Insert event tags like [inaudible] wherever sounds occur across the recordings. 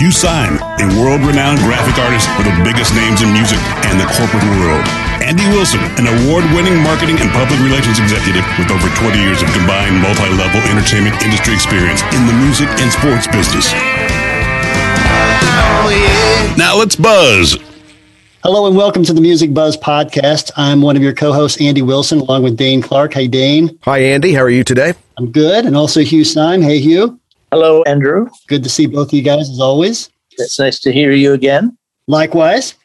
Hugh Syme, a world-renowned graphic artist for the biggest names in music and the corporate world. Andy Wilson, an award-winning marketing and public relations executive with over 20 years of combined multi-level entertainment industry experience in the music and sports business. Now let's buzz. Hello and welcome to the Music Buzz podcast. I'm one of your co-hosts, Andy Wilson, along with Dane Clark. Hey, Dane. Hi, Andy. How are you today? I'm good. And also Hugh Syme. Hey, Hugh. Hello, Andrew. Good to see both of you guys as always. It's nice to hear you again. Likewise.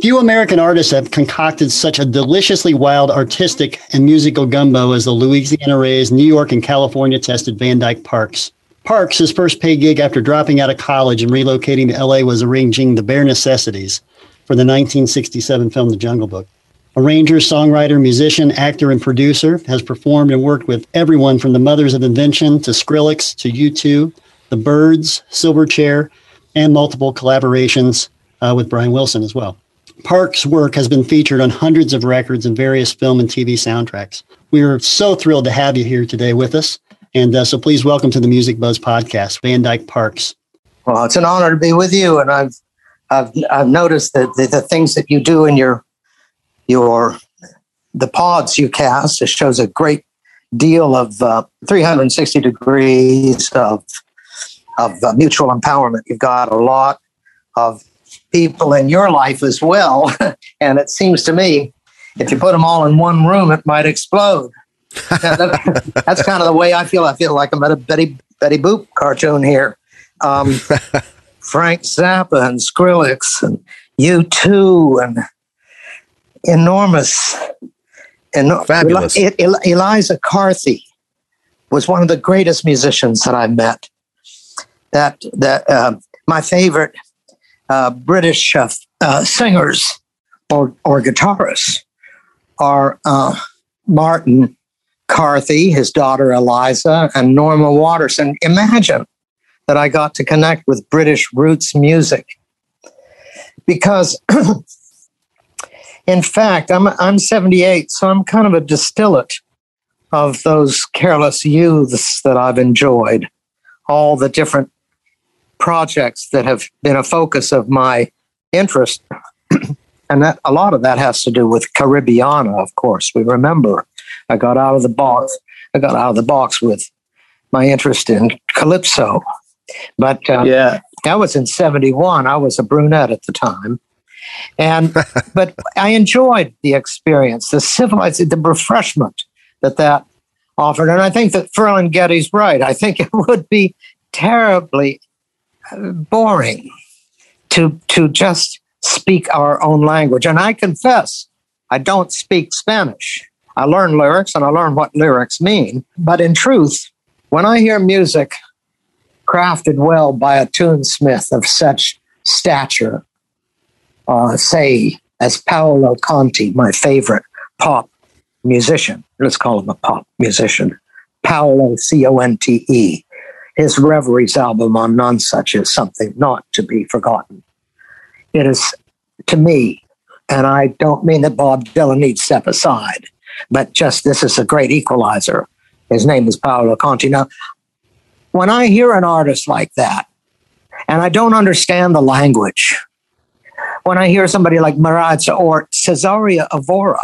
Few American artists have concocted such a deliciously wild artistic and musical gumbo as the Louisiana Rays, New York, and California tested Van Dyke Parks. Parks, his first paid gig after dropping out of college and relocating to LA, was arranging the bare necessities for the 1967 film The Jungle Book. Arranger, songwriter, musician, actor, and producer, has performed and worked with everyone from the Mothers of Invention to Skrillex to U2, The Byrds, Silverchair, and multiple collaborations uh, with Brian Wilson as well. Park's work has been featured on hundreds of records and various film and TV soundtracks. We are so thrilled to have you here today with us. And uh, so please welcome to the Music Buzz podcast, Van Dyke Parks. Well, it's an honor to be with you. And I've, I've, I've noticed that the, the things that you do in your, your, the pods you cast, it shows a great deal of uh, 360 degrees of, of uh, mutual empowerment. You've got a lot of people in your life as well. [laughs] and it seems to me, if you put them all in one room, it might explode. that, [laughs] that's kind of the way I feel. I feel like I'm at a Betty Betty Boop cartoon here. Um, [laughs] Frank Zappa and Skrillex and U2 and enormous, enor- Fabulous. Eli- Eli- Eliza Carthy was one of the greatest musicians that I met. That that uh, my favorite uh, British uh, uh, singers or, or guitarists are uh, Martin Carthy, his daughter Eliza, and Norma Waterson. Imagine that I got to connect with British roots music because, [clears throat] in fact, I'm I'm 78, so I'm kind of a distillate of those careless youths that I've enjoyed, all the different projects that have been a focus of my interest. [clears throat] and that a lot of that has to do with Caribbeana, of course. We remember I got out of the box. I got out of the box with my interest in calypso, but uh, Yeah. that was in 71 i was a brunette at the time and [laughs] but i enjoyed the experience the civilized the refreshment that that offered. And i think that ferlinghetti's right. I think [laughs] it would be terribly uh, boring to to just speak our own language. And i confess i don't speak spanish. I learn lyrics and i learn what lyrics mean. But in truth when i hear music crafted well by a tunesmith of such stature, uh, say, as Paolo Conte, my favorite pop musician. Let's call him a pop musician. Paolo C O N T E. His Reveries album on Nonesuch is something not to be forgotten. It is, to me, and I don't mean that Bob Dylan needs step aside, but just this is a great equalizer. His name is Paolo Conte. Now, when I hear an artist like that, and I don't understand the language, when I hear somebody like Mariza or Cesaria Evora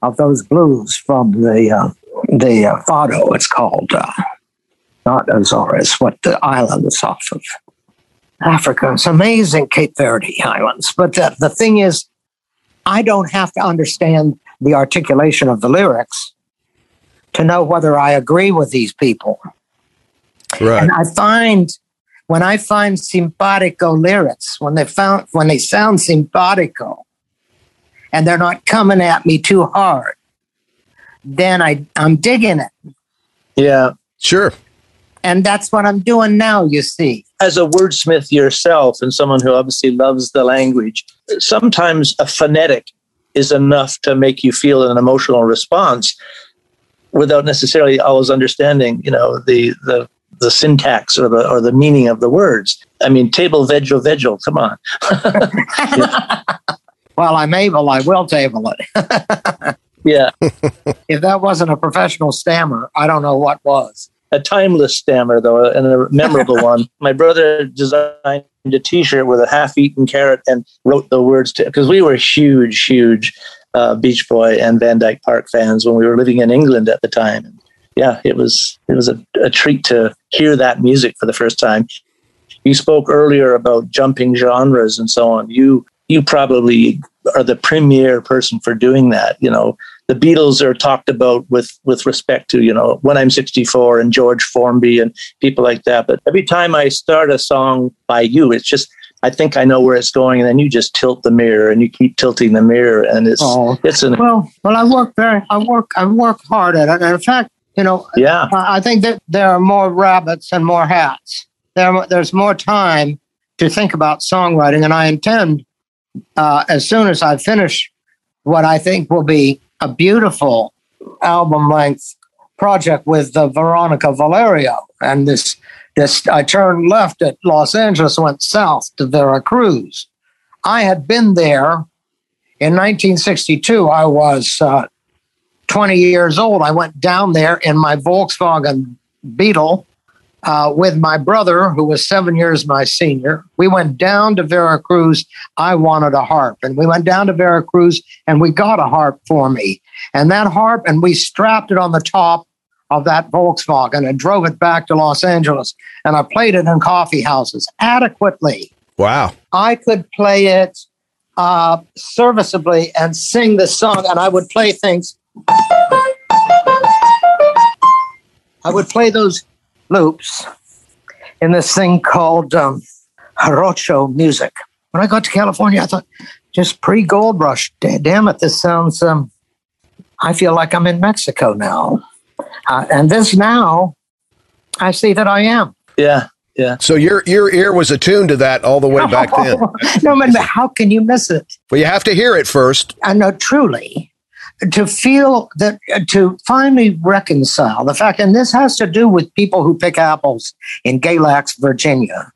of those blues from the uh, the uh, Fado, it's called uh, not Azores, what the island is off of Africa. It's amazing, Cape Verde Islands. But the, the thing is, I don't have to understand the articulation of the lyrics to know whether I agree with these people. Right. And I find when I find simpatico lyrics, when they found when they sound simpatico and they're not coming at me too hard, then I, I'm digging it. Yeah. Sure. And that's what I'm doing now, you see. As a wordsmith yourself and someone who obviously loves the language, sometimes a phonetic is enough to make you feel an emotional response without necessarily always understanding, you know, the the the syntax or the or the meaning of the words. I mean, table vegel vegel. Come on. [laughs] While I'm able, I will table it. [laughs] Yeah, if that wasn't a professional stammer, I don't know what was. a timeless stammer though, and a memorable [laughs] one. My brother designed a T-shirt with a half-eaten carrot and wrote the words to because we were huge, huge uh, Beach Boy and Van Dyke Park fans when we were living in England at the time. Yeah, it was it was a, a treat to hear that music for the first time. You spoke earlier about jumping genres and so on. You you probably are the premier person for doing that. You know, the Beatles are talked about with with respect to you know when I'm 64 and George Formby and people like that. But every time I start a song by you, it's just I think I know where it's going, and then you just tilt the mirror and you keep tilting the mirror, and it's Oh. it's an Well, well, I work very, I work, I work hard at it. And in fact, you know, yeah I think that there are more rabbits and more hats. There, there's more time to think about songwriting, and I intend, uh, as soon as I finish what I think will be a beautiful album-length project with the Veronica Valerio, and this, this, I turned left at Los Angeles, went south to Veracruz. I had been there in 1962. I was uh, 20 years old. I went down there in my Volkswagen Beetle uh, with my brother, who was seven years my senior. We went down to Veracruz. I wanted a harp. And we went down to Veracruz and we got a harp for me. And that harp, and we strapped it on the top of that Volkswagen and drove it back to Los Angeles. And I played it in coffee houses adequately. Wow. I could play it uh, serviceably and sing the song, and I would play things. I would play those loops in this thing called um, Jarocho music. When I got to California, I thought, just pre Gold Rush, da- damn it, this sounds, um, I feel like I'm in Mexico now. Uh, and this now, I see that I am. yeah yeah So your your ear was attuned to that all the way back then. [laughs] no, but how can you miss it? Well, you have to hear it first. I know truly to feel that to finally reconcile the fact, and this has to do with people who pick apples in Galax, Virginia.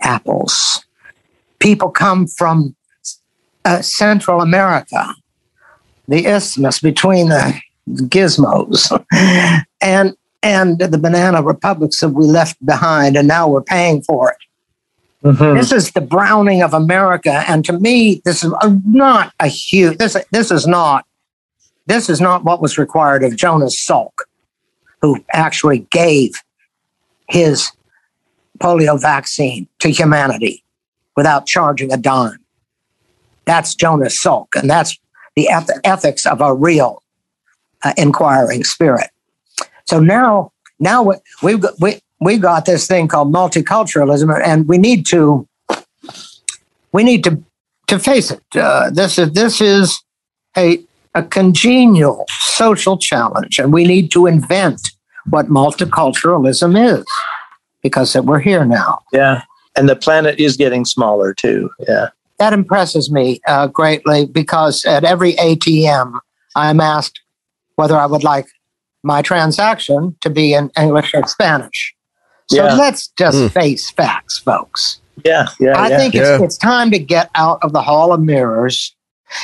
Apples. People come from uh, Central America, the isthmus between the gizmos, [laughs] and and the banana republics that we left behind, and now we're paying for it. Mhm. This is the Browning of America, and to me, this is not a huge. This this is not this is not what was required of Jonas Salk, who actually gave his polio vaccine to humanity without charging a dime. That's Jonas Salk, and that's the eth- ethics of a real uh, inquiring spirit. So now, now we, we've got, we we got this thing called multiculturalism, and we need to we need to to face it. Uh, this is this is a a congenial social challenge, and we need to invent what multiculturalism is because we're here now. Yeah. And the planet is getting smaller too. Yeah. That impresses me uh, greatly because at every ATM, I'm asked whether I would like my transaction to be in English or Spanish. So Yeah. let's just Hmm. face facts, folks. Yeah. Yeah. I yeah. think it's, it's time to get out of the hall of mirrors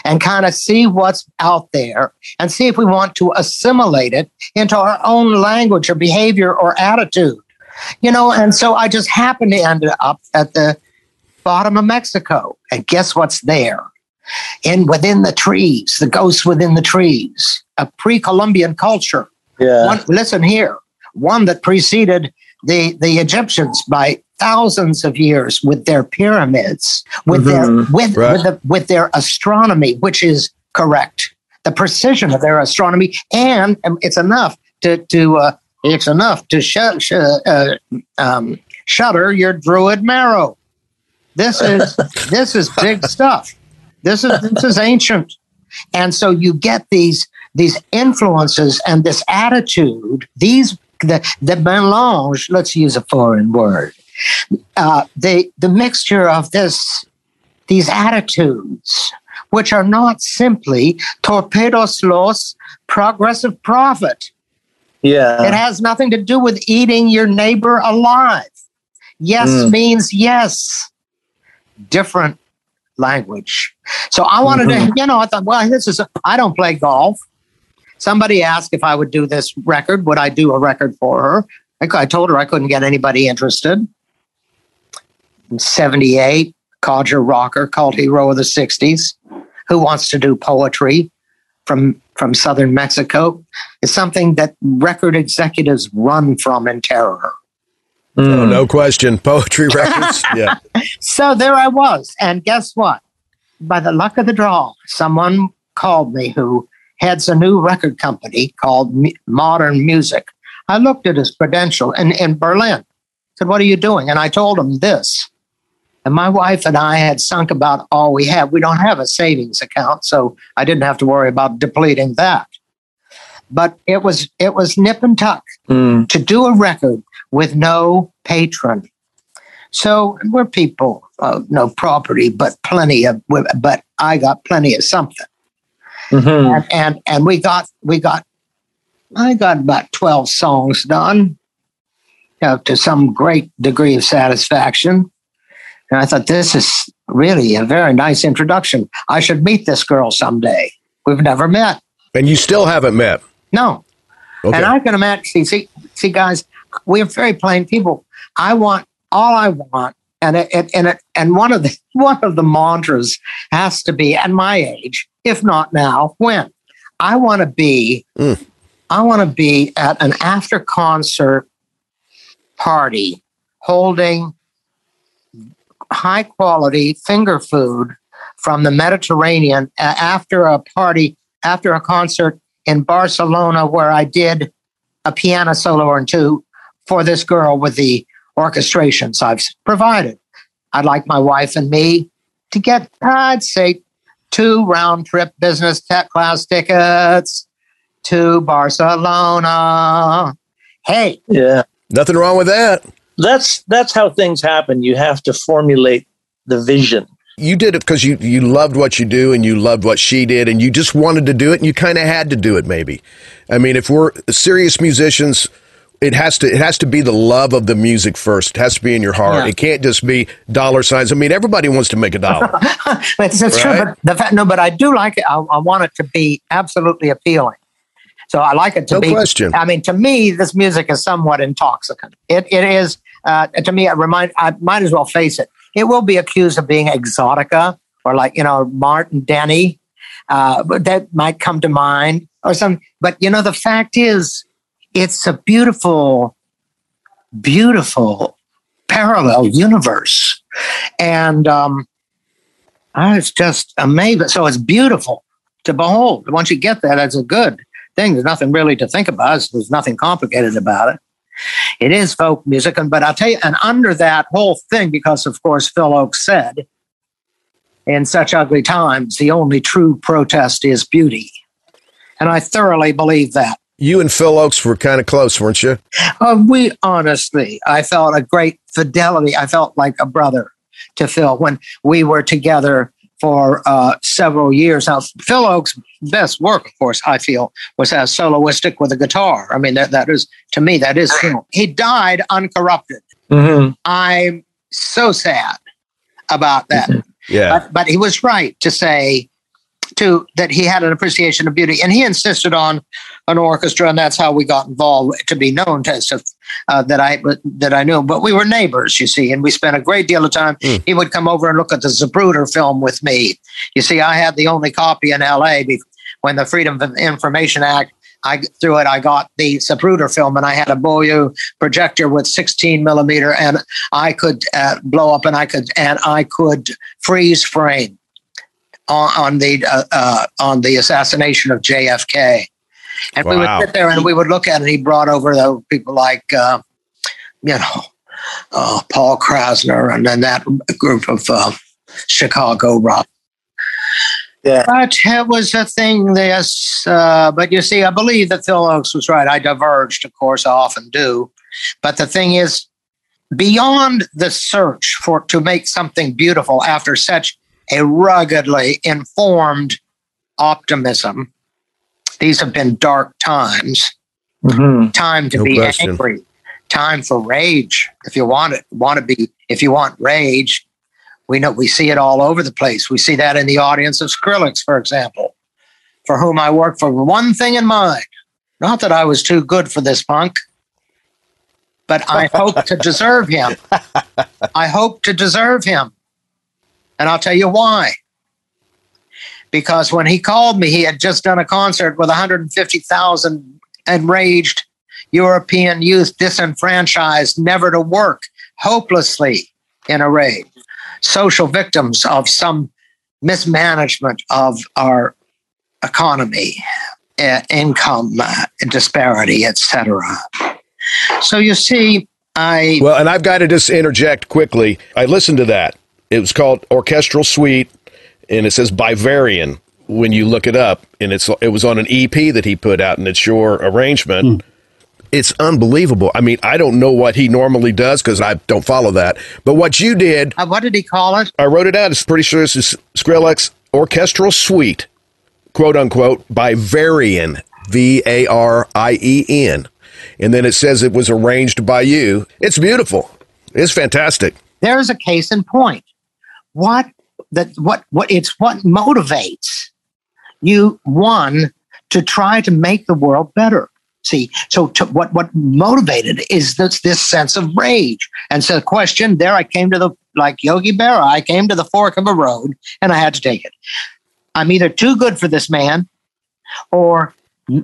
and kind of see what's out there and see if we want to assimilate it into our own language or behavior or attitude. You know, and so I just happened to end up at the bottom of Mexico. And guess what's there? In within the trees, the ghosts within the trees, a pre-Columbian culture yeah. one, listen here, one that preceded the the Egyptians by thousands of years with their pyramids, with their Mhm. with Right. with, the, with their astronomy, which is correct, the precision of their astronomy, and um, it's enough to to uh, it's enough to shut sh- uh, um, shutter your druid marrow. This is [laughs] this is big stuff. This is this is ancient, and so you get these these influences and this attitude. These the the melange. Let's use a foreign word. Uh, the the mixture of this these attitudes, which are not simply torpedos los progressive profit. Yeah. It has nothing to do with eating your neighbor alive. Yes Mm. means yes. Different language. So I wanted to, you know, I thought, well, this is, I don't play golf. Somebody asked if I would do this record. Would I do a record for her? I, I told her I couldn't get anybody interested. In 78, Codger Rocker, called hero of the 60s, who wants to do poetry from from southern Mexico is something that record executives run from in terror. Oh, Mm. no question. Poetry [laughs] records. yeah. So there I was. And guess what? By the luck of the draw, someone called me who heads a new record company called M- Modern Music. I looked at his credential in, in Berlin. said, What are you doing? And I told him this. And my wife and I had sunk about all we had. We don't have a savings account, so I didn't have to worry about depleting that. But it was it was nip and tuck Mm. to do a record with no patron. So we're people, uh, no property, but plenty of. But I got plenty of something, Mhm. and, and and we got we got. I got about twelve songs done, you know, to some great degree of satisfaction. And I thought this is really a very nice introduction. I should meet this girl someday. We've never met. And you still haven't met. No, Okay. and I can imagine, see, see, see, guys, we're very plain people. I want all I want, and it, it, and it, and one of the [laughs] one of the mantras has to be at my age, if not now, when I want to be, Mm. I want to be at an after concert party holding high quality finger food from the Mediterranean uh, after a party, after a concert in Barcelona where I did a piano solo or two for this girl with the orchestrations I've provided. I'd like my wife and me to get, I'd say, two round trip business tech class tickets to Barcelona. Hey, Yeah. Nothing wrong with that. That's that's how things happen. You have to formulate the vision. You did it because you, you loved what you do and you loved what she did and you just wanted to do it and you kind of had to do it maybe. I mean, if we're serious musicians, it has to it has to be the love of the music first. It has to be in your heart. Yeah. It can't just be dollar signs. I mean, everybody wants to make a dollar. [laughs] It's, it's true, but the fact, no, but I do like it. I, I want it to be absolutely appealing. So I like it to No be. question. I mean, to me, this music is somewhat intoxicant. It it is uh, to me. It remind. I might as well face it. it will be accused of being exotica or like you know Martin Denny, uh, that might come to mind or some. But you know, the fact is, it's a beautiful, beautiful parallel universe, and um, it's just amazing. So it's beautiful to behold. Once you get that, that's a good thing. There's nothing really to think about. There's nothing complicated about it. It is folk music, and but I'll tell you, and under that whole thing, because of course Phil Ochs said, in such ugly times, the only true protest is beauty, and I thoroughly believe that. You and Phil Ochs were kind of close, weren't you? Uh, we honestly, I felt a great fidelity. I felt like a brother to Phil when we were together for uh, several years. Now, Phil Ochs' best work, of course, I feel, was as soloistic with a guitar. I mean, that, that is, to me, that is Phil. He died uncorrupted. Mm-hmm. I'm so sad about that. Mm-hmm. Yeah. But, but he was right to say to that he had an appreciation of beauty, and he insisted on an orchestra, and that's how we got involved to be known to as uh, that I that I knew. But we were neighbors, you see, and we spent a great deal of time. Mm. He would come over and look at the Zapruder film with me. You see, I had the only copy in L.A. when the Freedom of Information Act. I through it, I got the Zapruder film, and I had a Beaulieu projector with 16 millimeter, and I could uh, blow up, and I could and I could freeze frame on, on the uh, uh, on the assassination of JFK. And we would sit there and we would look at it. He brought over the people like, uh, you know, uh, Paul Krassner and then that group of uh, Chicago rock. Yeah. But it was a thing, this. Uh, but you see, I believe that Phil Ochs was right. I diverged, of course, I often do. But the thing is, beyond the search for to make something beautiful after such a ruggedly informed optimism, these have been dark times. Mm-hmm. Time to No be question. angry. Time for rage. If you want it, want to be. If you want rage, we know we see it all over the place. We see that in the audience of Skrillex, for example, for whom I work for one thing in mind. Not that I was too good for this punk, but I hope to deserve him. [laughs] I hope to deserve him. And I'll tell you why. Because when he called me, he had just done a concert with 150,000 enraged European youth disenfranchised, never to work, hopelessly in a rage, social victims of some mismanagement of our economy, uh, income uh, disparity, etc. So you see, I Well, and I've got to just interject quickly. I listened to that. It was called Orchestral Suite, and it says Bavarian when you look it up, and it's it was on an EP that he put out, and it's your arrangement. It's unbelievable. I mean, I don't know what he normally does because I don't follow that, but what you did, uh, what did he call it? I wrote it out. It's pretty sure this is Skrillex Orchestral Suite, quote unquote, by Varien, V A R I E N. And then it says it was arranged by you. It's beautiful. It's fantastic. There's a case in point. What that what what it's what motivates you one to try to make the world better. See, so to, what what motivated is this this sense of rage. And so, the question there, I came to the like Yogi Berra. I came to the fork of a road, and I had to take it. I'm either too good for this man, or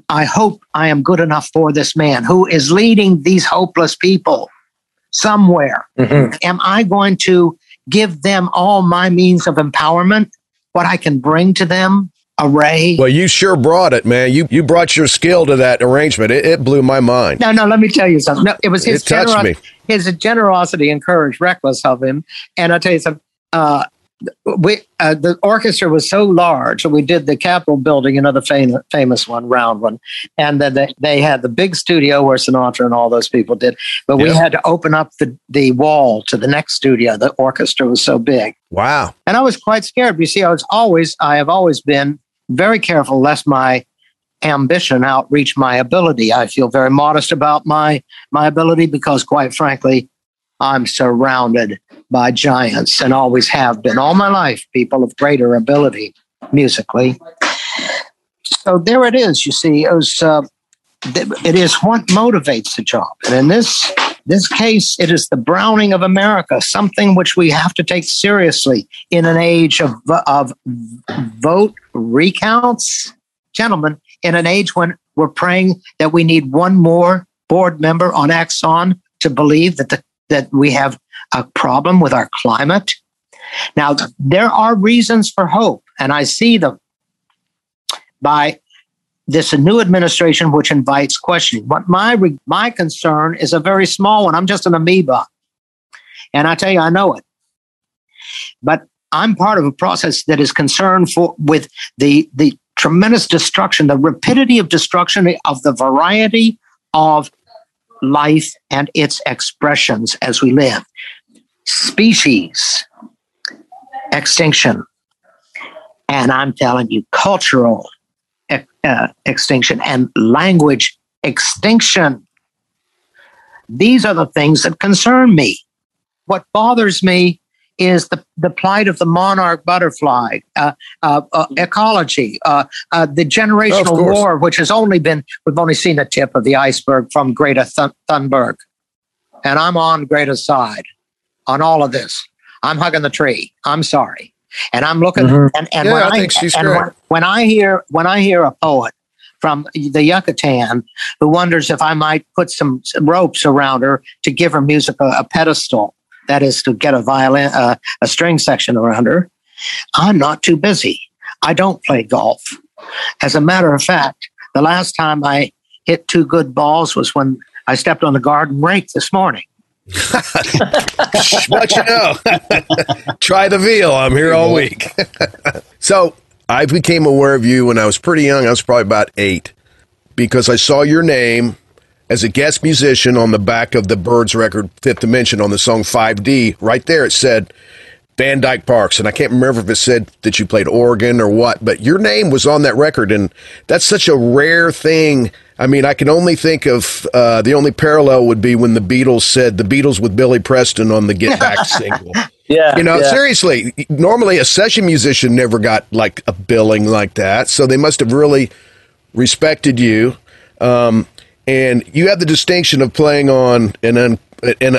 I hope I am good enough for this man who is leading these hopeless people somewhere. Mm-hmm. Am I going to give them all my means of empowerment, what I can bring to them? Array. Well, you sure brought it, man. You you brought your skill to that arrangement. It, it blew my mind. No, no, let me tell you something. No, it was his It touched generos- me. his generosity encouraged reckless of him. And I'll tell you something. Uh, we uh, the orchestra was so large. So we did the Capitol building, another fam- famous one, round one, and then they, they had the big studio where Sinatra and all those people did. But we Yeah. had to open up the the wall to the next studio. The orchestra was so big. Wow. and I was quite scared. You see, I was always, I have always been very careful lest my ambition outreach my ability. I feel very modest about my my ability because, quite frankly, I'm surrounded by giants and always have been all my life. People of greater ability musically. So there it is. You see, it was. Uh, it is what motivates the job, and in this This case, it is the Browning of America, something which we have to take seriously in an age of, of vote recounts. Gentlemen, in an age when we're praying that we need one more board member on Exxon to believe that the, that we have a problem with our climate. Now, there are reasons for hope, and I see them by this new administration, which invites questioning. But my my concern is a very small one. I'm just an amoeba, and I tell you, I know it. But I'm part of a process that is concerned for with the the tremendous destruction, the rapidity of destruction of the variety of life and its expressions as we live. Species extinction. And I'm telling you, cultural uh, extinction and language extinction. These are the things that concern me. What bothers me is the, the plight of the monarch butterfly, uh, uh, uh ecology, uh, uh, the generational oh, war, which has only been, we've only seen the tip of the iceberg from Greta Thunberg. And I'm on Greta's side on all of this. I'm hugging the tree. I'm sorry. And I'm looking mm-hmm. and, and, yeah, when, I, I and when, when I hear when I hear a poet from the Yucatan who wonders if I might put some, some ropes around her to give her music a, a pedestal, that is to get a violin, uh, a string section around her. I'm not too busy. I don't play golf. As a matter of fact, the last time I hit two good balls was when I stepped on the garden rake this morning. What you know? [laughs] Try the veal. I'm here all week. [laughs] so I became aware of you when I was pretty young. I was probably about eight because I saw your name as a guest musician on the back of the Byrds record, Fifth Dimension, on the song 5D. Right there, it said Van Dyke Parks. And I can't remember if it said that you played organ or what, but your name was on that record. And that's such a rare thing. I mean, I can only think of uh, the only parallel would be when the Beatles said the Beatles with Billy Preston on the Get Back [laughs] single. Yeah. You know, yeah. seriously, normally a session musician never got like a billing like that. So they must have really respected you. Um, and you have the distinction of playing on an, un- an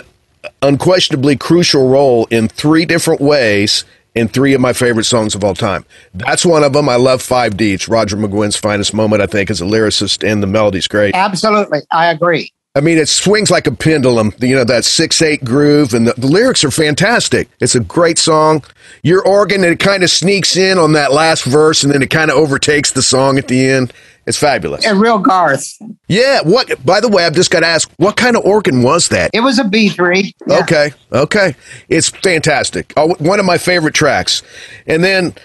unquestionably crucial role in three different ways in three of my favorite songs of all time. That's one of them. I love 5D. It's Roger McGuinn's finest moment, I think, as a lyricist, and the melody's great. Absolutely. I agree. I mean, it swings like a pendulum, you know, that 6 8 groove, and the, the lyrics are fantastic. It's a great song. Your organ, it kind of sneaks in on that last verse, and then it kind of overtakes the song at the end. It's fabulous. A real Garth. Yeah. What? By the way, I've just got to ask, what kind of organ was that? It was a B three. Yeah. Okay. Okay. It's fantastic. Oh, one of my favorite tracks. And then,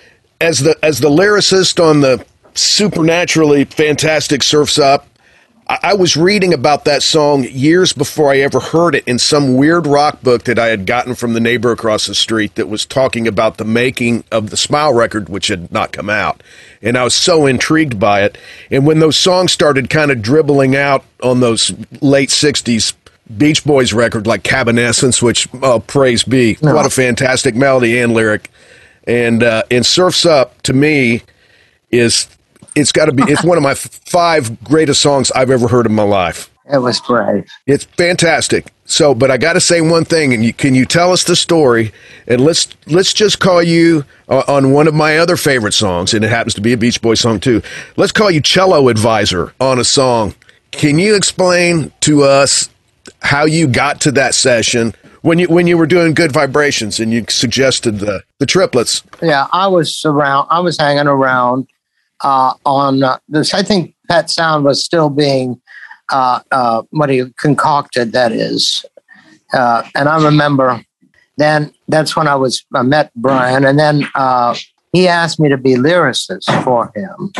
as the as the lyricist on the supernaturally fantastic Surfs Up, I was reading about that song years before I ever heard it in some weird rock book that I had gotten from the neighbor across the street that was talking about the making of the Smile record, which had not come out. And I was so intrigued by it. And when those songs started kind of dribbling out on those late 60s Beach Boys record like Cabinessence, which, oh, praise be. No. What a fantastic melody and lyric. And, uh, and Surfs Up, to me, is it's got to be. It's one of my five greatest songs I've ever heard in my life. It was great. It's fantastic. So, but I got to say one thing, and you, can you tell us the story? And let's let's just call you uh, on one of my other favorite songs, and it happens to be a Beach Boy song too. Let's call you cello advisor on a song. Can you explain to us how you got to that session when you when you were doing good vibrations and you suggested the the triplets? Yeah, I was around. I was hanging around uh, on uh, this. I think Pet Sound was still being uh, uh, what he concocted. That is, uh, and I remember then that's when I was I met Brian, and then uh, he asked me to be lyricist for him.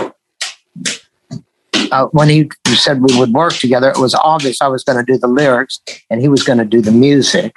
When he said we would work together, it was obvious I was going to do the lyrics and he was going to do the music.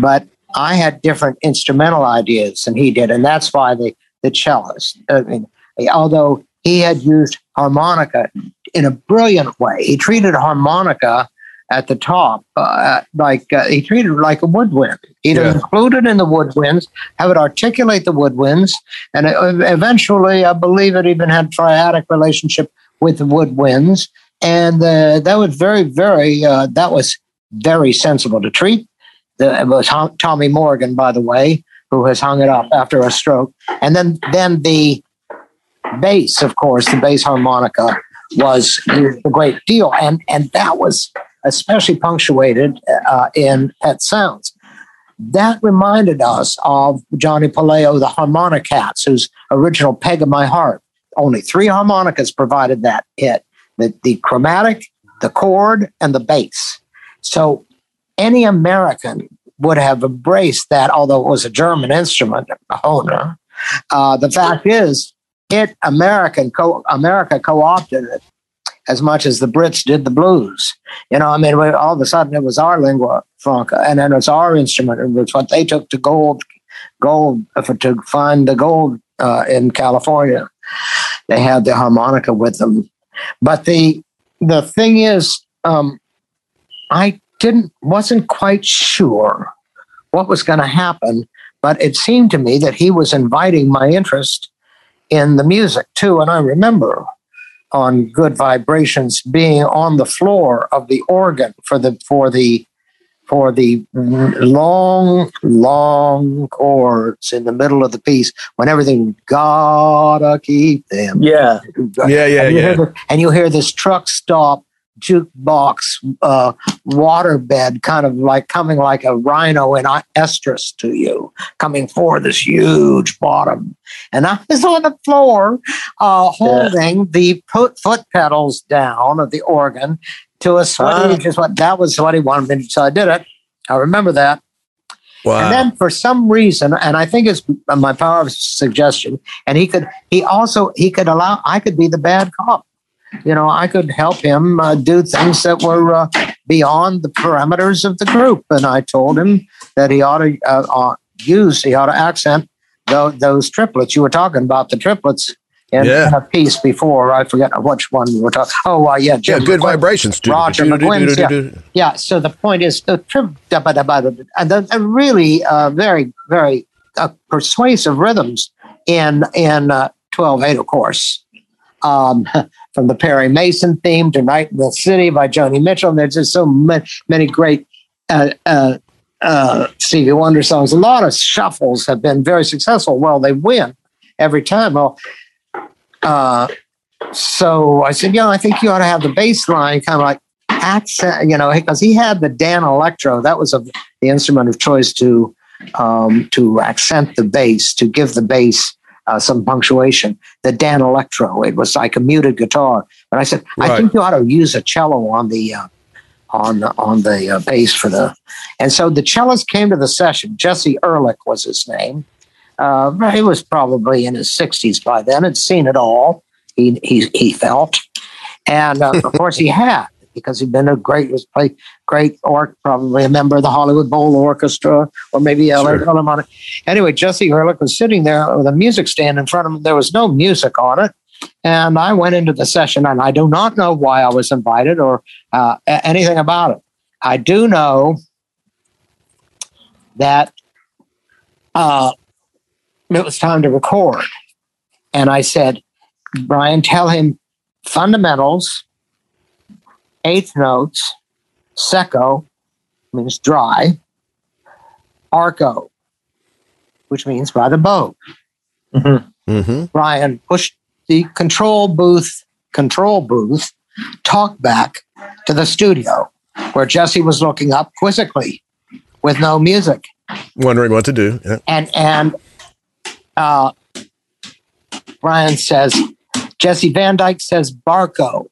But I had different instrumental ideas than he did, and that's why the the cellist. I mean, although he had used harmonica in a brilliant way. He treated harmonica at the top uh, like uh, he treated it like a woodwind. He'd yeah. include it in the woodwinds, have it articulate the woodwinds, and eventually, I believe it even had triadic relationship with the woodwinds. And uh, that was very, very, uh, that was very sensible to treat. The, it was Tommy Morgan, by the way, who has hung it up after a stroke. And then, then the bass, of course, the bass harmonica was a great deal. And, and that was especially punctuated uh, in Pet Sounds. That reminded us of Johnny Puleo, the harmonica cats, whose original Peg of My Heart. Only three harmonicas provided that hit the, the chromatic, the chord, and the bass. So any American would have embraced that, although it was a German instrument, Hohner. Uh, the fact is, it American co- America co-opted it as much as the Brits did the blues. You know, I mean, all of a sudden it was our lingua franca, and then it's our instrument, and it's what they took to gold, gold uh, to find the gold uh, in California. They had the harmonica with them, but the the thing is, um, I didn't wasn't quite sure what was going to happen, but it seemed to me that he was inviting my interest in the music too. And I remember on Good Vibrations being on the floor of the organ for the for the for the long, long chords in the middle of the piece when everything gotta keep them. Yeah. Yeah, yeah, and you yeah. Hear the, and you hear this truck stop jukebox uh, waterbed kind of like coming like a rhino in estrus to you, coming for this huge bottom. And I was on the floor uh, holding the foot, foot pedals down of the organ to a sweaty, just what that was what he wanted me to. So I did it. I remember that. Wow. And then for some reason, and I think it's my power of suggestion, and he could, he also, he could allow, I could be the bad cop. You know, I could help him uh, do things that were uh, beyond the parameters of the group. And I told him that he ought to uh, uh, use, he ought to accent tho- those triplets. You were talking about the triplets in, Yeah. a piece before. I forget which one we were talking. Oh, uh, yeah, yeah, Jim good McGuinn. vibrations. Roger McGuinn's, yeah. Yeah. So the point is, the trip, and the, the really uh, very, very uh, persuasive rhythms in in uh, twelve eight, of course. Um, [laughs] from the Perry Mason theme to Night in the City by Joni Mitchell. And there's just so many, many great uh, uh, uh, Stevie Wonder songs. A lot of shuffles have been very successful. Well, they win every time. Well, uh, so I said, yeah, I think you ought to have the bass line kind of like accent, you know, because he had the Danelectro. That was a, the instrument of choice to um, to accent the bass, to give the bass uh, some punctuation. The Danelectro, it was like a muted guitar. And I said, I think you ought to use a cello on the uh, on the on the uh, bass for the. And so the cellist came to the session. Jesse Ehrlich was his name. Uh, he was probably in his 60s by then. Had seen it all. He he he felt, and uh, of course he had because he'd been a great was played great or probably a member of the Hollywood Bowl Orchestra or maybe a Sure. Philharmonic. Anyway, Jesse Ehrlich was sitting there with a music stand in front of him. There was no music on it. And I went into the session, and I do not know why I was invited or uh, anything about it. I do know that uh, it was time to record. And I said, Brian, tell him fundamentals, eighth notes, secco, means dry, arco, which means by the bow. Mm-hmm. Brian pushed the control booth, control booth, talk back to the studio where Jesse was looking up quizzically with no music. Wondering what to do. Yeah. And and uh, Brian says, Jesse Van Dyke says Barco.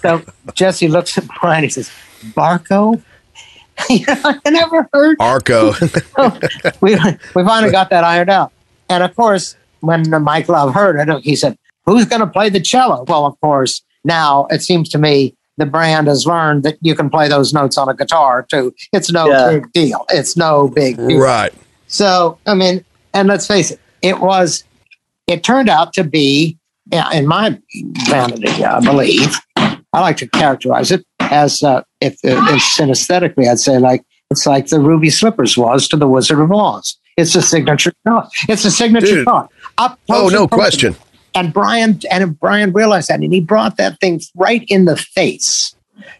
So Jesse looks at Brian. He says, Barco. [laughs] you know, I never heard Arco. [laughs] we we finally got that ironed out. And of course, when Mike Love heard it, he said, "Who's going to play the cello?" Well, of course, now it seems to me the brand has learned that you can play those notes on a guitar too. It's no Yeah. big deal. It's no big deal. right. So, I mean, and let's face it, it was, it turned out to be, in my vanity, I believe, I like to characterize it as, uh, if, if synesthetically, I'd say like, it's like the Ruby Slippers was to the Wizard of Oz. It's a signature note. It's a signature Dude. note. Up Oh, no question. And Brian and Brian realized that, and he brought that thing right in the face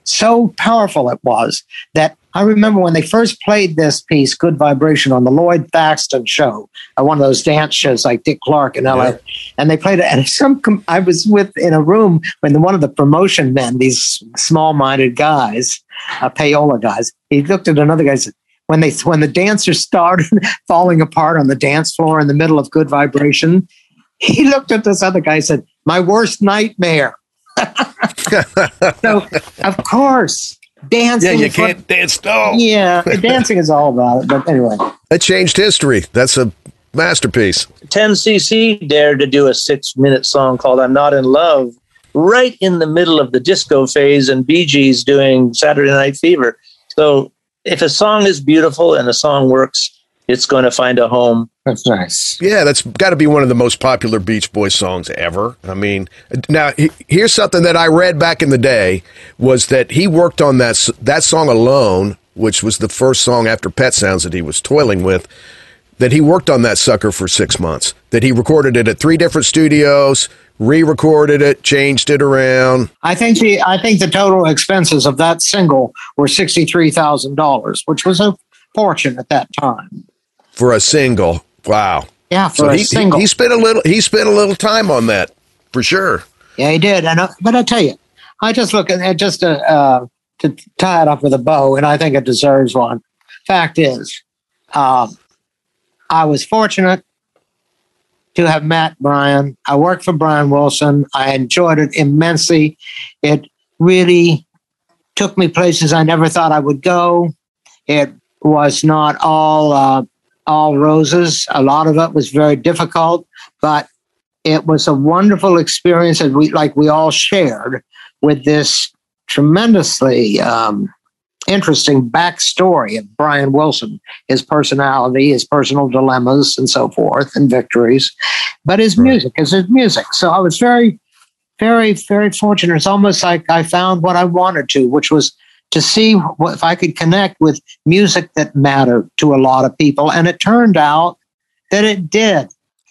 so powerful it was that I remember when they first played this piece, Good Vibration, on the Lloyd Thaxton show, uh, one of those dance shows like Dick Clark in LA. Yeah. And they played it. And some, I was with in a room when one of the promotion men, these small minded guys, uh, payola guys, he looked at another guy and said, when they when the dancers started [laughs] falling apart on the dance floor in the middle of good vibration, he looked at this other guy and said, My worst nightmare. [laughs] so of course, dancing. Yeah, you can't dance. No. yeah, dancing is all about it. But anyway, That changed history. That's a masterpiece. 10cc dared to do a six minute song called I'm Not in Love right in the middle of the disco phase and Bee Gees doing Saturday Night Fever. So if a song is beautiful and a song works, it's going to find a home. that's nice. Yeah, that's got to be one of the most popular Beach Boys songs ever. I mean, now here's something that I read back in the day was that he worked on that that song alone, which was the first song after Pet Sounds that he was toiling with. That he worked on that sucker for six months. That he recorded it at three different studios, re-recorded it, changed it around. I think the I think the total expenses of that single were sixty three thousand dollars, which was a fortune at that time. For a single. Wow. Yeah, for So a he, he, single. he spent a little he spent a little time on that for sure. Yeah, he did. And uh, but I tell you, I just look at it just to uh, to tie it up with a bow, and I think it deserves one. Fact is, um, I was fortunate to have met Brian. I worked for Brian Wilson. I enjoyed it immensely. It really took me places I never thought I would go. It was not all uh, all roses. A lot of it was very difficult, but it was a wonderful experience that we like we all shared with this tremendously um, interesting backstory of Brian Wilson, his personality, his personal dilemmas, and so forth, and victories. But his music is his music. So I was very, very, very fortunate. It's almost like I found what I wanted to, which was to see what, if I could connect with music that mattered to a lot of people. And it turned out that it did.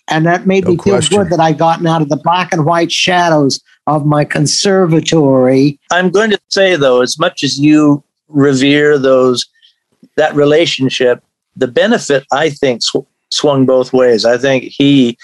And that made No me feel question. good that I'd gotten out of the black and white shadows of my conservatory. I'm going to say though, as much as you revere those that relationship, the benefit I think sw- swung both ways. I think he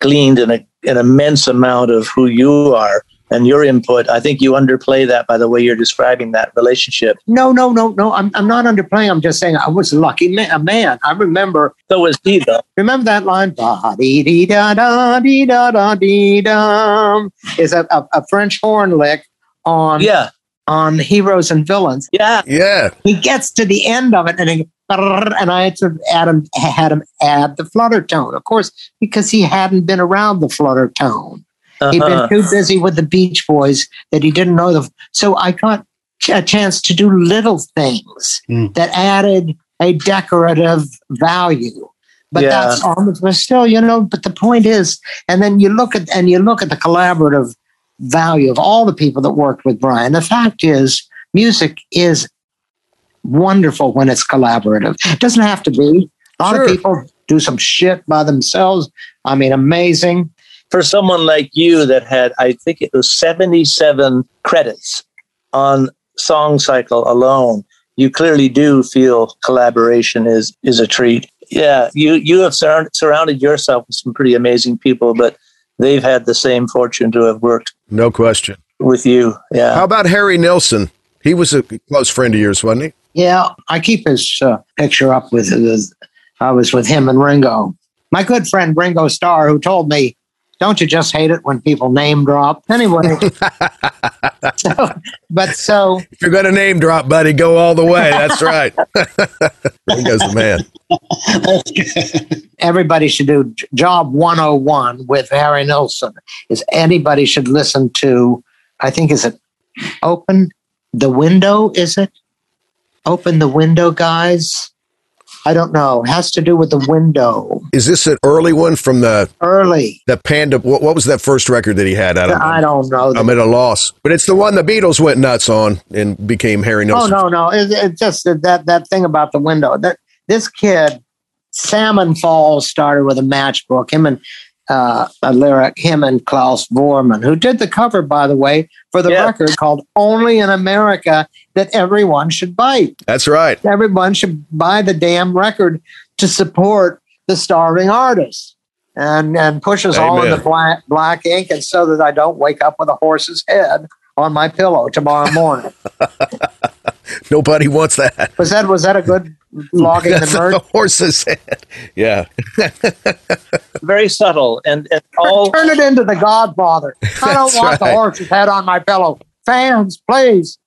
gleaned an, an immense amount of who you are and your input. I think you underplay that by the way you're describing that relationship. No, no, no, no. I'm, I'm not underplaying. I'm just saying I was a lucky man. A man. I remember So was he though. remember that line. Da dee dee da da dee da da dee dum is a, a, a French horn lick on Yeah, on heroes and villains. yeah. Yeah. He gets to the end of it and he, and I had to add him had him add the flutter tone, of course, because he hadn't been around the flutter tone. He'd Uh-huh. been too busy with the Beach Boys that he didn't know the. So I got a chance to do little things Mm. that added a decorative value. But Yeah. that's almost, but still, you know. But the point is, and then you look at and you look at the collaborative value of all the people that worked with Brian. The fact is, music is wonderful when it's collaborative. It doesn't have to be. A lot Sure. of people do some shit by themselves. I mean, amazing. For someone like you that had, I think it was 77 credits on Song Cycle alone, you clearly do feel collaboration is is a treat. Yeah, you you have surround, surrounded yourself with some pretty amazing people, but they've had the same fortune to have worked No question. with you. Yeah. How about Harry Nilsson? He was a close friend of yours, wasn't he? Yeah, I keep his uh, picture up with his. I was with him and Ringo. My good friend Ringo Starr, who told me, "Don't you just hate it when people name drop?" Anyway, [laughs] so, but so If you're going to name drop, buddy, go all the way. That's right. [laughs] Ringo's the man. [laughs] Everybody should do Job 101 with Harry Nilsson. Is anybody should listen to? I think is it open the window? Is it open the window, guys? I don't know. It has to do with the window. Is this an early one from the Early. the Panda? What, what was that first record that he had? I don't know. I don't know. I'm at a loss. But it's the one the Beatles went nuts on and became Harry Oh Nilsson. no, no! It, it's just that, that that thing about the window. That this kid, Salmon Falls, started with a matchbook. Him and uh, a lyric, him and Klaus Voormann, who did the cover, by the way, for the Yeah. record called Only in America That Everyone Should Buy. That's right. Everyone should buy the damn record to support the starving artist. And, and pushes all in Amen. the black, black ink, and so that I don't wake up with a horse's head on my pillow tomorrow morning. [laughs] [laughs] Nobody wants that. was that was that a good flogging the [laughs] That's nerd? the horse's head. Yeah. [laughs] Very subtle and, and all Turn it into the Godfather. I don't That's want the horse's head on my pillow. Fans, please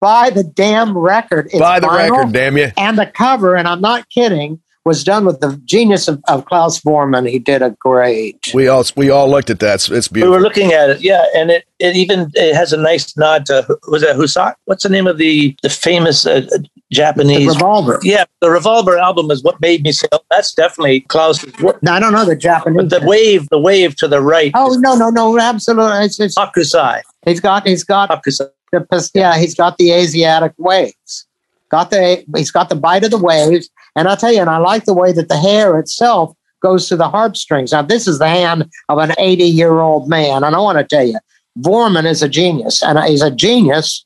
buy the damn record. It's Buy the vinyl, record, damn you. And the cover, and I'm not kidding, was done with the genius of, of Klaus Voormann. He did a great. We all we all looked at that. It's, it's we were looking at it, yeah, and it, it even it has a nice nod to was that Husak? What's the name of the the famous uh, The Japanese? revolver. yeah, the Revolver album is what made me say, oh, that's definitely Klaus. No, I don't know the Japanese. the wave, the wave to the right. Oh no, no, no, absolutely. It's, it's, Hokusai. he's got, he's got Hokusai. the yeah, he's got the Asiatic waves. Got the he's got the bite of the waves, and I'll tell you, and I like the way that the hair itself goes to the harp strings. Now, this is the hand of an 80 year old man, and I want to tell you, Voormann is a genius, and he's a genius,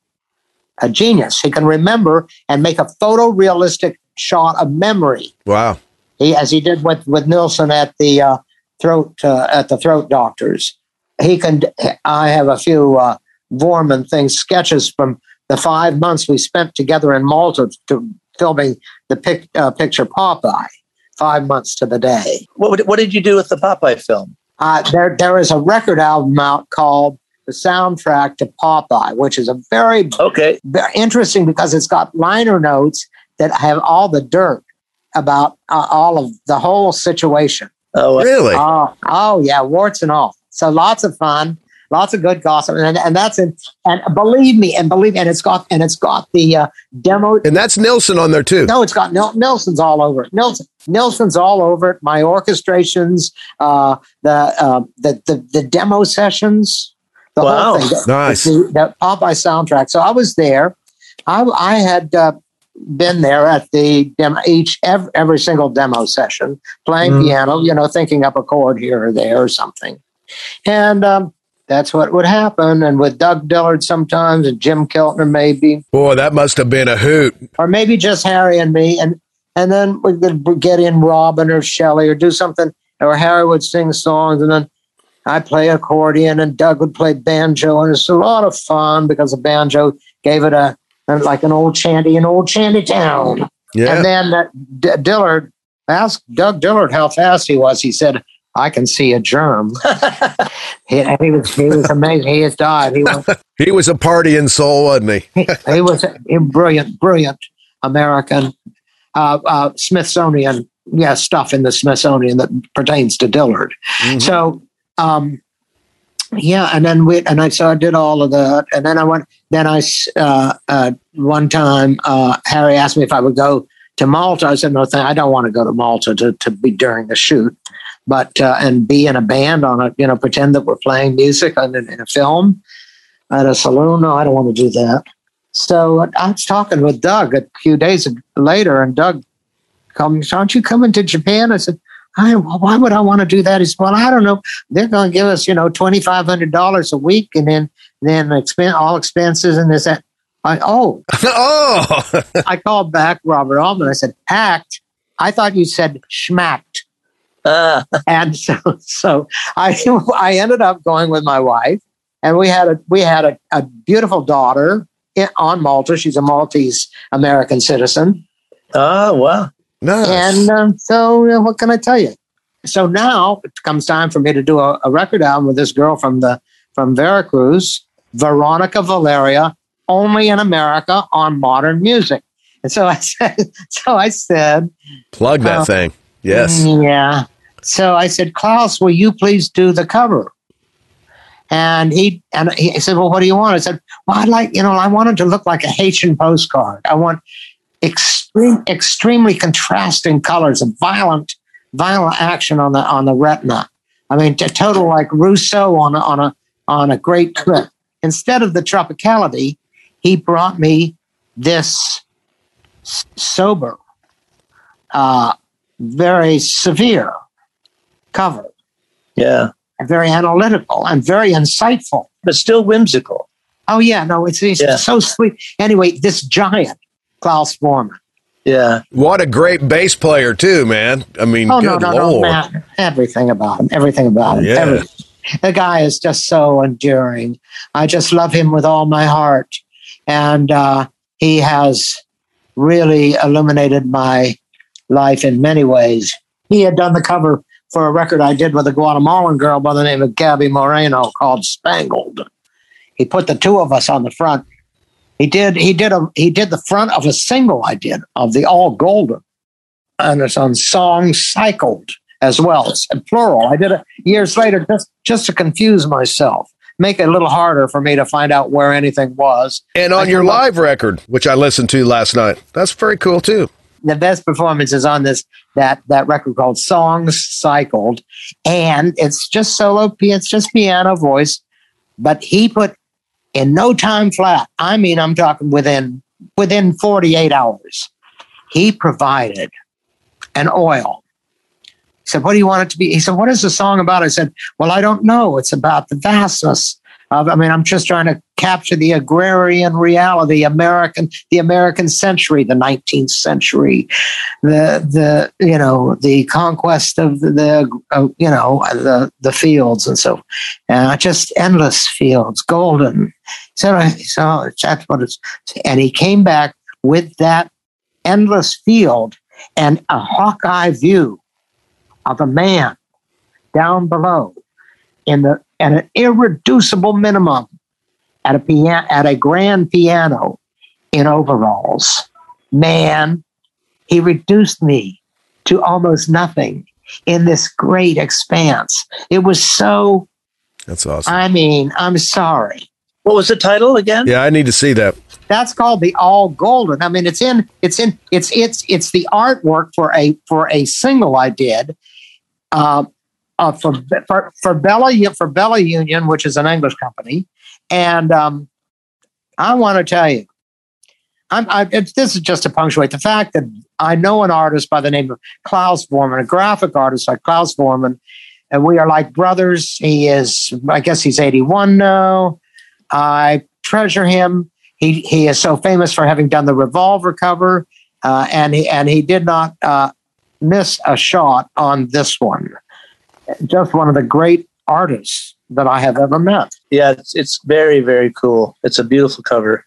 a genius. He can remember and make a photorealistic shot of memory. Wow. He, as he did with with Nilsson at the uh, throat uh, at the throat doctors. He can. I have a few uh, Voormann things sketches from the five months we spent together in Malta to filming the pic, uh, picture Popeye. Five months to the day. What, would- what did you do with the Popeye film? Uh, there, there is a record album out called the soundtrack to Popeye, which is a very Okay, very interesting because it's got liner notes that have all the dirt about uh, all of the whole situation. oh, uh, Really? Oh, oh yeah, warts and all. So lots of fun, lots of good gossip, and and that's in. And believe me, and believe, and it's got and it's got the uh, demo. and that's Nelson on there too. No, it's got Nil- Nilsson's all over it. Nilsson, Nilsson's all over it. My orchestrations, uh, the, uh, the the the demo sessions, the Wow. whole thing. The- Nice. The, the Popeye soundtrack. So I was there. I I had uh, been there at the demo each every, every single demo session, playing Mhm. piano. You know, thinking up a chord here or there or something, and. Um, that's what would happen, and with Doug Dillard sometimes, and Jim Keltner maybe, Boy, that must have been a hoot. or maybe just Harry and me, and and then we could get in Robin or Shelley or do something, or Harry would sing songs, and then I'd play accordion, and Doug would play banjo, and it's a lot of fun because the banjo gave it a like an old shanty, an old shanty town. Yeah. And then uh, D- Dillard asked Doug Dillard how fast he was. He said, "I can see a germ." [laughs] he, he was he was amazing. He has died. He was [laughs] he was a partying soul, wasn't [laughs] he? he was a brilliant, brilliant American uh, uh, Smithsonian, yeah, stuff in the Smithsonian that pertains to Dillard. So, um, yeah, and then we and I so I did all of that, and then I went. Then I uh, uh, one time uh, Harry asked me if I would go to Malta. I said no, thank, I don't want to go to Malta to to be during the shoot, but uh, and be in a band on a you know pretend that we're playing music in, in a film at a saloon. No, I don't want to do that. So I was talking with Doug a few days later, and Doug comes, aren't you coming to Japan? I said, I, why would I want to do that? He said, well, I don't know. They're going to give us, you know, $2,500 a week and then, then expen- all expenses and this, that. I, oh, [laughs] oh, I called back Robert Altman. I said, act. I thought you said schmacked. [laughs] And so, so I, [laughs] I ended up going with my wife and we had a, we had a, a beautiful daughter in, on Malta. She's a Maltese American citizen. Oh wow. nice. And um, so, uh, what can I tell you? So now it comes time for me to do a, a record album with this girl from the from Veracruz, Veronica Valerio, only in America on modern music. And so I [laughs] said, so I said, Plug that uh, thing. Yes. yeah. So I said, Klaus, will you please do the cover? And he and he said, Well, what do you want? I said, Well, I like, you know, I wanted to look like a Haitian postcard. I want extreme, extremely contrasting colors, of violent, violent action on the on the retina. I mean, t- total like Rousseau on a, on a on a great trip. Instead of the tropicality, he brought me this sober, uh, very severe cover. Yeah. and very analytical and very insightful. But still whimsical. Oh yeah, no, it's, it's Yeah. so sweet. Anyway, this giant Klaus Voormann. Yeah. What a great bass player too, man. I mean, Oh good no, no, no, man! Everything about him, everything about him. Yeah. everything. The guy is just so enduring. I just love him with all my heart, and uh, he has really illuminated my life in many ways. He had done the cover for a record I did with a Guatemalan girl by the name of Gaby Moreno called Spangled. He put the two of us on the front. He did. He did a. He did the front of a single I did of the All Golden, and it's on Song Cycled as well. It's plural. I did it years later just just to confuse myself, make it a little harder for me to find out where anything was. And on your live record, which I listened to last night, that's very cool too. The best performance is on this that that record called Songs Cycled, and it's just solo. It's just piano voice, but he put in no time flat. I mean, I'm talking within within 48 hours. He provided an oil. He said, "What do you want it to be?" He said, "What is the song about?" I said, "Well, I don't know. It's about the vastness." Of, I mean, I'm just trying to capture the agrarian reality, American, the American century, the 19th century, the the you know the conquest of the, the uh, you know the the fields and so uh, just endless fields golden. So so that's what it's and he came back with that endless field and a hawkeye view of a man down below in the at an irreducible minimum at a piano at a grand piano in overalls man he reduced me to almost nothing in this great expanse. It was so, That's awesome. I mean, I'm sorry. What was the title again? yeah, I need to see that. That's called the all golden. I mean, it's in, it's in, it's, it's, it's the artwork for a, for a single I did, uh, uh, for, for, for Bella, for Bella Union, which is an English company. And, um, I want to tell you, I'm, I, it's, this is just to punctuate the fact that I know an artist by the name of Klaus Voormann, a graphic artist like Klaus Voormann, and we are like brothers. He is, I guess he's 81 now. I treasure him. He he is so famous for having done the Revolver cover, uh, and he and he did not uh, miss a shot on this one. Just one of the great artists that I have ever met. Yeah, it's, it's very, very cool. It's a beautiful cover.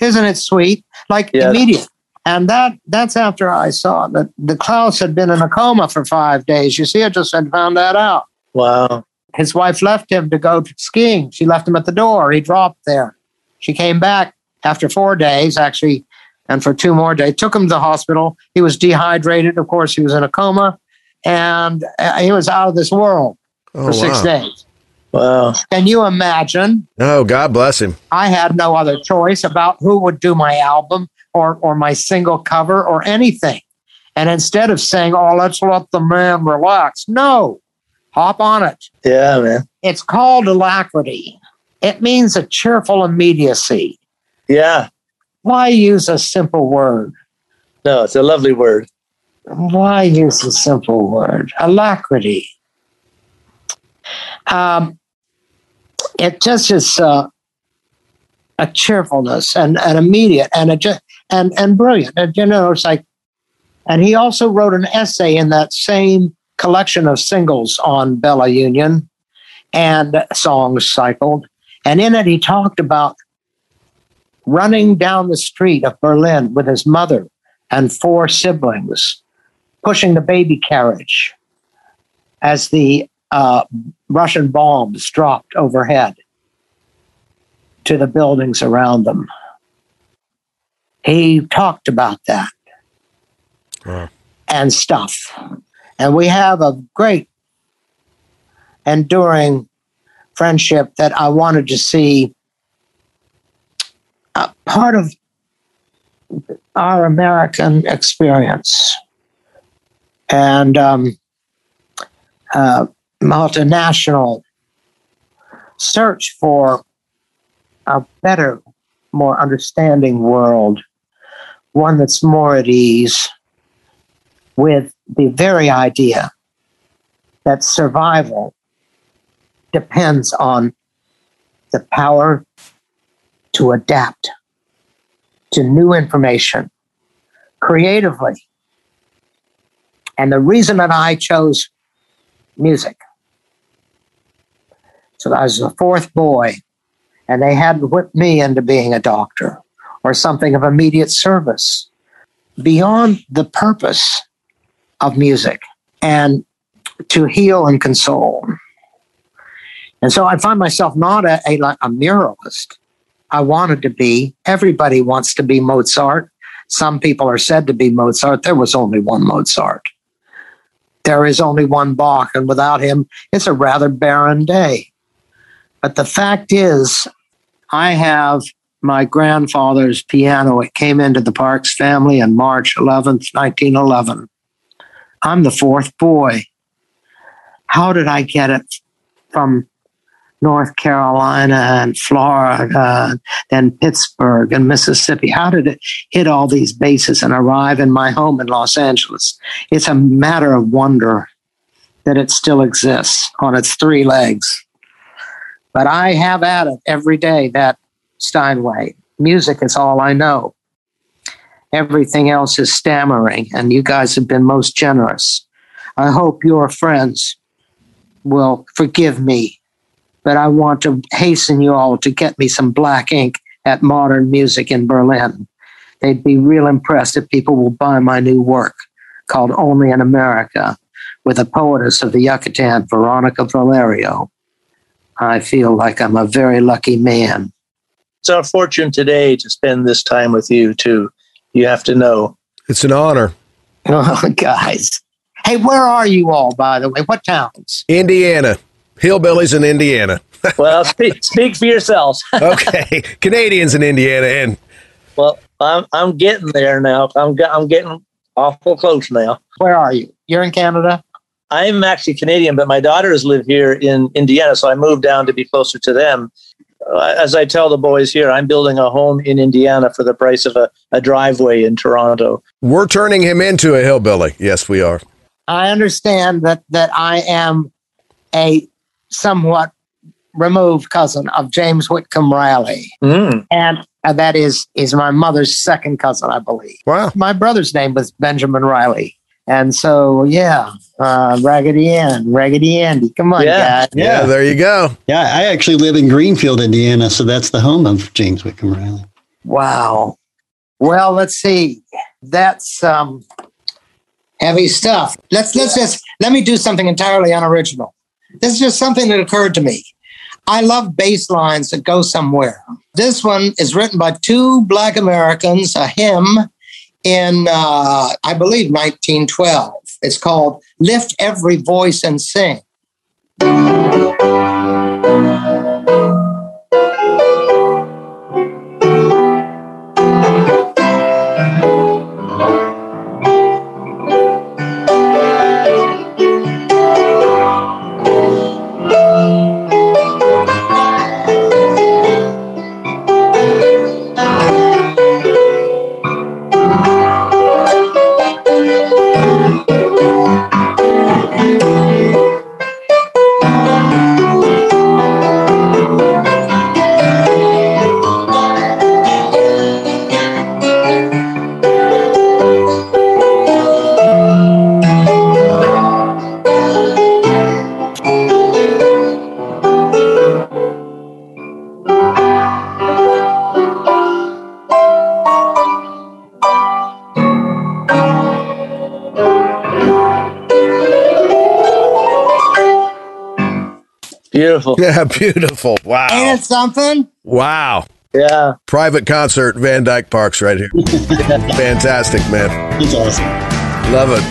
Isn't it sweet? Like Yeah. immediate. And that that's after I saw that the Klaus had been in a coma for five days. You see, I just had found that out. Wow. His wife left him to go skiing. She left him at the door. He dropped there. She came back after four days, actually, and for two more days. Took him to the hospital. He was dehydrated. Of course, he was in a coma, and uh, he was out of this world Oh, for six wow. days. Wow. Can you imagine? Oh, God bless him. I had no other choice about who would do my album or or my single cover or anything. And instead of saying, "Oh, let's let the man relax," no, hop on it. Yeah, man. It's called alacrity. It means a cheerful immediacy. Yeah. Why use a simple word? No, it's a lovely word. Why use a simple word? Alacrity. Um, it just is uh, a cheerfulness and an immediate and a just and and brilliant. And you know, it's like, and he also wrote an essay in that same collection of singles on Bella Union and songs cycled, and in it he talked about running down the street of Berlin with his mother and four siblings, pushing the baby carriage as the uh, Russian bombs dropped overhead to the buildings around them. He talked about that Wow. and stuff. And we have a great enduring friendship that I wanted to see a part of our American experience and um, uh, multinational search for a better, more understanding world, one that's more at ease with the very idea that survival depends on the power to adapt to new information creatively. And the reason that I chose music, so I was the fourth boy, and they hadn't whipped me into being a doctor or something of immediate service beyond the purpose of music and to heal and console. And so I find myself not a, a, a muralist. I wanted to be. Everybody wants to be Mozart. Some people are said to be Mozart. There was only one Mozart. There is only one Bach, and without him, it's a rather barren day. But the fact is, I have my grandfather's piano. It came into the Parks family on March 11th, 1911. I'm the fourth boy. How did I get it from North Carolina and Florida, then Pittsburgh and Mississippi. How did it hit all these bases and arrive in my home in Los Angeles? It's a matter of wonder that it still exists on its three legs. But I have at it every day that Steinway. Music is all I know. Everything else is stammering, and you guys have been most generous. I hope your friends will forgive me but I want to hasten you all to get me some black ink at Modern Music in Berlin. They'd be real impressed if people will buy my new work called Only in America with a poetess of the Yucatan, Veronica Valerio. I feel like I'm a very lucky man. It's our fortune today to spend this time with you, too. You have to know. It's an honor. [laughs] Oh, guys. Hey, where are you all, by the way? What towns? Indiana hillbillies in Indiana. [laughs] well, speak, speak for yourselves. [laughs] okay, Canadians in Indiana, and well, I'm I'm getting there now. I'm I'm getting awful close now. Where are you? You're in Canada. I'm actually Canadian, but my daughters live here in Indiana, so I moved down to be closer to them. Uh, as I tell the boys here, I'm building a home in Indiana for the price of a, a driveway in Toronto. We're turning him into a hillbilly. Yes, we are. I understand that that I am a somewhat removed cousin of James Whitcomb Riley. Mm. And uh, that is is my mother's second cousin, I believe. Wow. My brother's name was Benjamin Riley. And so, yeah, uh, Raggedy Ann, Raggedy Andy. Come on, yeah. guys. Yeah. yeah, there you go. Yeah, I actually live in Greenfield, Indiana, so that's the home of James Whitcomb Riley. Wow. Well, let's see. That's um, heavy stuff. Let's let's just let me do something entirely unoriginal. This is just something that occurred to me. I love bass lines that go somewhere. This one is written by two Black Americans, a hymn in, uh, I believe, 1912. It's called Lift Every Voice and Sing. Beautiful. Yeah, [laughs] beautiful. Wow. Ain't it something? Wow. Yeah. Private concert, Van Dyke Parks, right here. [laughs] Fantastic, man. It's awesome. Love it.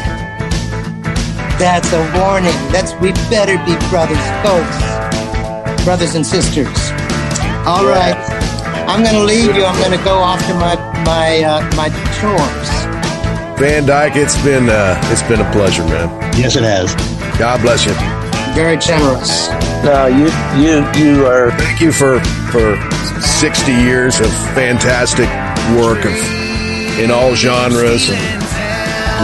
That's a warning. That's we better be brothers, folks. Brothers and sisters. All right. I'm going to leave you. I'm going to go off to my my uh, my chores. Van Dyke, it's been uh, it's been a pleasure, man. Yes, it has. God bless you. Very generous. No, you you you are. Thank you for for 60 years of fantastic work of in all genres and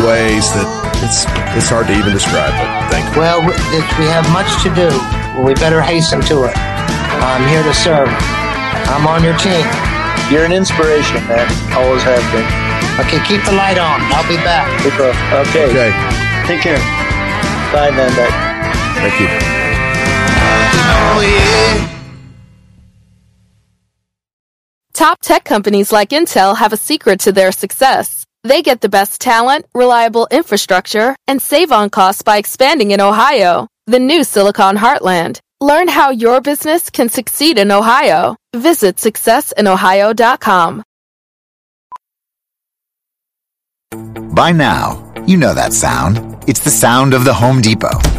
ways that it's it's hard to even describe. But thank you. Well, we we have much to do. we better hasten to it. I'm here to serve. I'm on your team. You're an inspiration, man. Always have been. Okay, keep the light on. I'll be back. Okay. Okay. Take care. Bye, Van Dyke. Thank you. Top tech companies like Intel have a secret to their success. They get the best talent, reliable infrastructure, and save on costs by expanding in Ohio, the new Silicon Heartland. Learn how your business can succeed in Ohio. Visit successinohio.com. By now, you know that sound. It's the sound of the Home Depot.